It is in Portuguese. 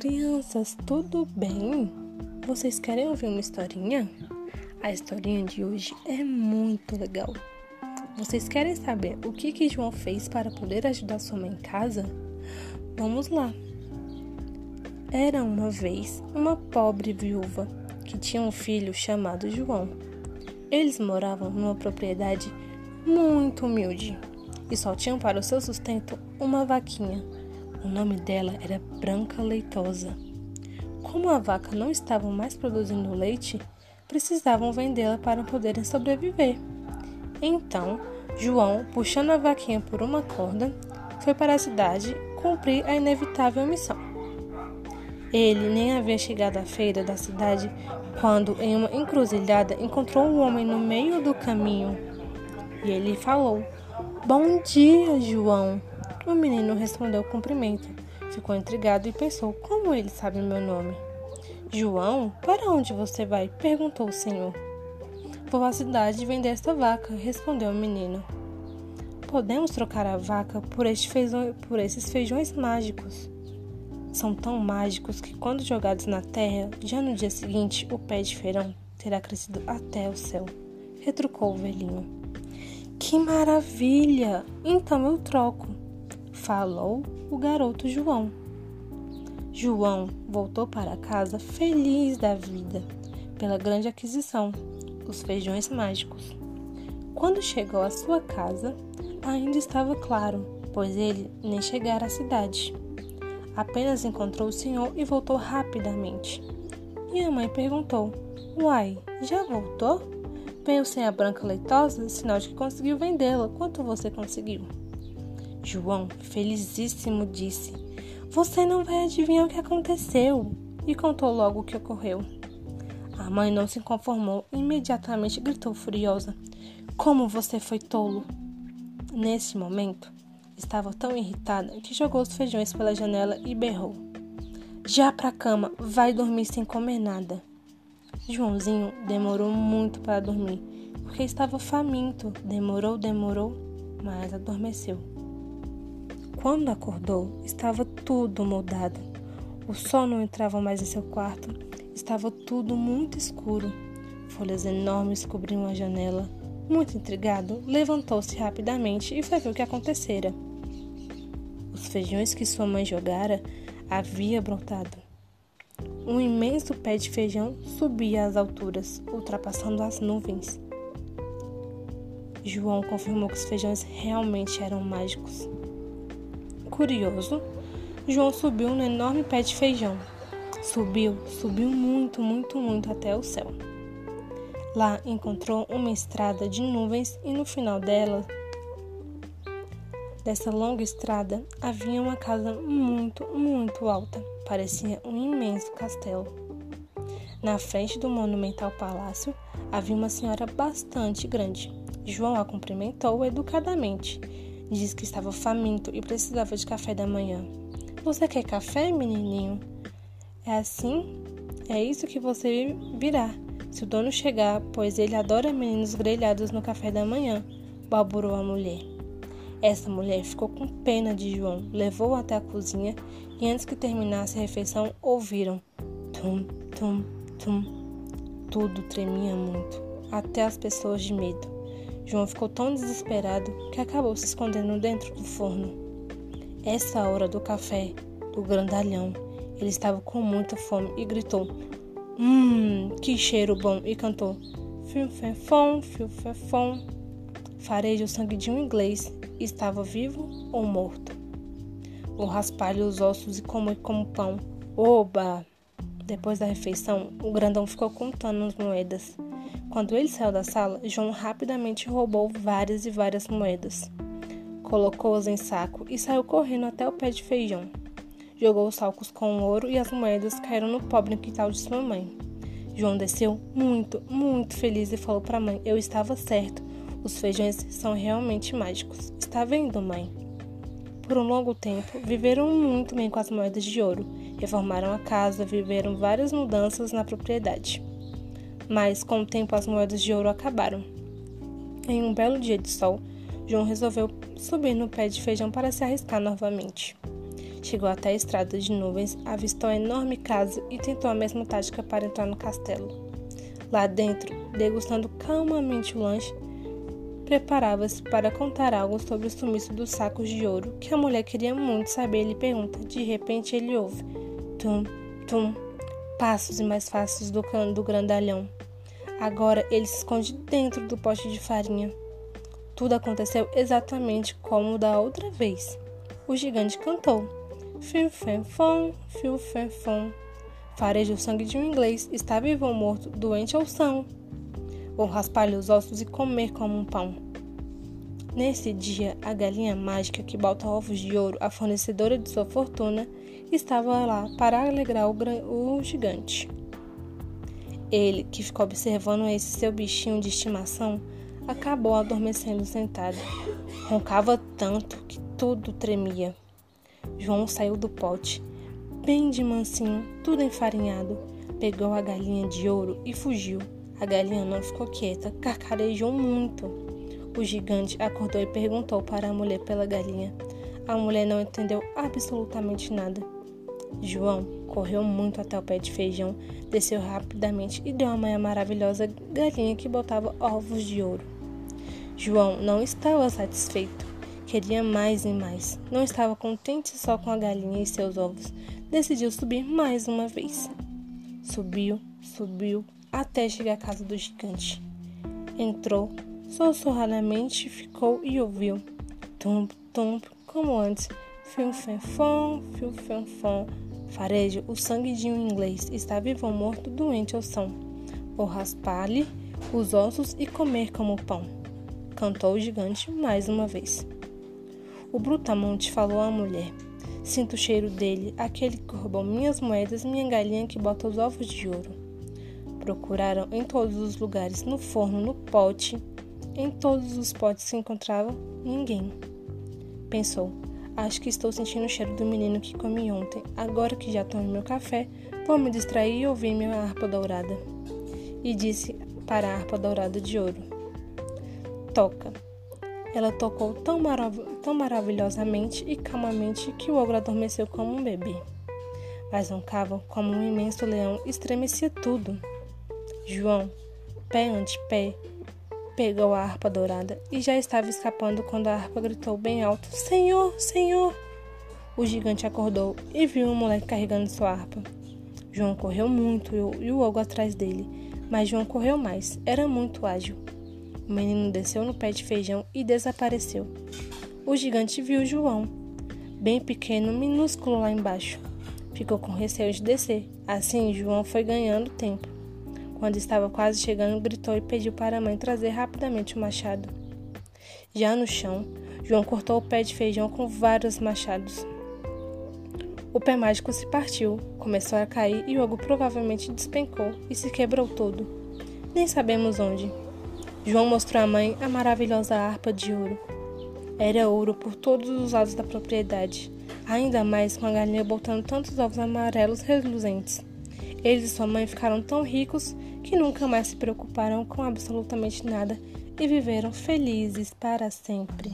crianças, tudo bem? Vocês querem ouvir uma historinha? A historinha de hoje é muito legal. Vocês querem saber o que, que João fez para poder ajudar sua mãe em casa? Vamos lá! Era uma vez uma pobre viúva que tinha um filho chamado João. Eles moravam numa propriedade muito humilde e só tinham para o seu sustento uma vaquinha o nome dela era Branca Leitosa. Como a vaca não estava mais produzindo leite, precisavam vendê-la para poderem sobreviver. Então, João, puxando a vaquinha por uma corda, foi para a cidade cumprir a inevitável missão. Ele nem havia chegado à feira da cidade quando, em uma encruzilhada, encontrou um homem no meio do caminho. E ele falou: Bom dia, João. O menino respondeu cumprimento. Ficou intrigado e pensou: Como ele sabe meu nome? João, para onde você vai? perguntou o senhor. Vou à cidade vender esta vaca, respondeu o menino. Podemos trocar a vaca por, este feijão, por esses feijões mágicos. São tão mágicos que, quando jogados na terra, já no dia seguinte o pé de feirão terá crescido até o céu, retrucou o velhinho. Que maravilha! Então eu troco falou o garoto João. João voltou para casa feliz da vida pela grande aquisição, os feijões mágicos. Quando chegou à sua casa, ainda estava claro, pois ele nem chegara à cidade. Apenas encontrou o senhor e voltou rapidamente. E a mãe perguntou: Uai, já voltou? Veio sem a branca leitosa, sinal de que conseguiu vendê-la. Quanto você conseguiu? João, felizíssimo, disse: Você não vai adivinhar o que aconteceu. E contou logo o que ocorreu. A mãe não se conformou e imediatamente gritou furiosa: Como você foi tolo! Nesse momento, estava tão irritada que jogou os feijões pela janela e berrou: Já pra cama, vai dormir sem comer nada. Joãozinho demorou muito para dormir, porque estava faminto. Demorou, demorou, mas adormeceu. Quando acordou, estava tudo mudado. O sol não entrava mais em seu quarto, estava tudo muito escuro. Folhas enormes cobriam a janela. Muito intrigado, levantou-se rapidamente e foi ver o que acontecera. Os feijões que sua mãe jogara havia brotado. Um imenso pé de feijão subia às alturas, ultrapassando as nuvens. João confirmou que os feijões realmente eram mágicos. Curioso, João subiu no enorme pé de feijão. Subiu, subiu muito, muito, muito até o céu. Lá encontrou uma estrada de nuvens e no final dela, dessa longa estrada, havia uma casa muito, muito alta. Parecia um imenso castelo. Na frente do monumental palácio havia uma senhora bastante grande. João a cumprimentou educadamente Disse que estava faminto e precisava de café da manhã. Você quer café, menininho? É assim? É isso que você virá. Se o dono chegar, pois ele adora meninos grelhados no café da manhã, balburou a mulher. Essa mulher ficou com pena de João, levou-o até a cozinha e antes que terminasse a refeição, ouviram tum, tum, tum. Tudo tremia muito, até as pessoas de medo. João ficou tão desesperado que acabou se escondendo dentro do forno. Essa hora do café, do grandalhão, ele estava com muita fome e gritou: Hum, que cheiro bom! E cantou: Fio fefom, fio fefom. Farei o sangue de um inglês. Estava vivo ou morto? Vou raspar-lhe os ossos e comer como pão. Oba! Depois da refeição, o grandão ficou contando as moedas. Quando ele saiu da sala, João rapidamente roubou várias e várias moedas. Colocou-as em saco e saiu correndo até o pé de feijão. Jogou os salcos com o ouro e as moedas caíram no pobre quintal de sua mãe. João desceu muito, muito feliz e falou para a mãe: Eu estava certo, os feijões são realmente mágicos. Está vendo, mãe? Por um longo tempo, viveram muito bem com as moedas de ouro, reformaram a casa, viveram várias mudanças na propriedade mas com o tempo as moedas de ouro acabaram. Em um belo dia de sol, João resolveu subir no pé de feijão para se arriscar novamente. Chegou até a estrada de nuvens, avistou a enorme casa e tentou a mesma tática para entrar no castelo. Lá dentro, degustando calmamente o lanche, preparava-se para contar algo sobre o sumiço dos sacos de ouro que a mulher queria muito saber. Ele pergunta. De repente, ele ouve: tum, tum, passos e mais passos do, do grandalhão. Agora ele se esconde dentro do pote de farinha. Tudo aconteceu exatamente como da outra vez. O gigante cantou. Fiu, fem, fom, fiu, fem, fom. Fareja o sangue de um inglês. Está vivo ou morto, doente ou são. Vou raspar-lhe os ossos e comer como um pão. Nesse dia, a galinha mágica que bota ovos de ouro, a fornecedora de sua fortuna, estava lá para alegrar o, o gigante. Ele, que ficou observando esse seu bichinho de estimação, acabou adormecendo sentado. Roncava tanto que tudo tremia. João saiu do pote, bem de mansinho, tudo enfarinhado, pegou a galinha de ouro e fugiu. A galinha não ficou quieta, carcarejou muito. O gigante acordou e perguntou para a mulher pela galinha. A mulher não entendeu absolutamente nada. João correu muito até o pé de feijão, desceu rapidamente e deu a mãe a maravilhosa galinha que botava ovos de ouro. João não estava satisfeito. Queria mais e mais. Não estava contente só com a galinha e seus ovos. Decidiu subir mais uma vez. Subiu, subiu, até chegar à casa do gigante. Entrou, sussurradamente ficou e ouviu. Tump, tump, como antes. Fiu, fom. Farejo, o sangue de um inglês está vivo ou morto, doente ou são. Vou raspar-lhe os ossos e comer como pão. Cantou o gigante mais uma vez. O brutamonte falou à mulher. Sinto o cheiro dele, aquele que roubou minhas moedas, minha galinha que bota os ovos de ouro. Procuraram em todos os lugares, no forno, no pote, em todos os potes se encontrava ninguém. Pensou: Acho que estou sentindo o cheiro do menino que comi ontem. Agora que já tomei meu café, vou me distrair e ouvir minha harpa dourada. E disse para a harpa dourada de ouro: Toca. Ela tocou tão, marav tão maravilhosamente e calmamente que o ogro adormeceu como um bebê. Mas cavo, como um imenso leão, estremecia tudo. João, pé ante pé, pegou a harpa dourada e já estava escapando quando a harpa gritou bem alto: Senhor, Senhor! O gigante acordou e viu um moleque carregando sua harpa. João correu muito e o ogro atrás dele, mas João correu mais, era muito ágil. O menino desceu no pé de feijão e desapareceu. O gigante viu João, bem pequeno, minúsculo lá embaixo. Ficou com receio de descer. Assim, João foi ganhando tempo. Quando estava quase chegando, gritou e pediu para a mãe trazer rapidamente o machado. Já no chão, João cortou o pé de feijão com vários machados. O pé mágico se partiu, começou a cair e o ogro provavelmente despencou e se quebrou todo. Nem sabemos onde. João mostrou à mãe a maravilhosa harpa de ouro. Era ouro por todos os lados da propriedade, ainda mais com a galinha botando tantos ovos amarelos reluzentes. Eles e sua mãe ficaram tão ricos que nunca mais se preocuparam com absolutamente nada e viveram felizes para sempre.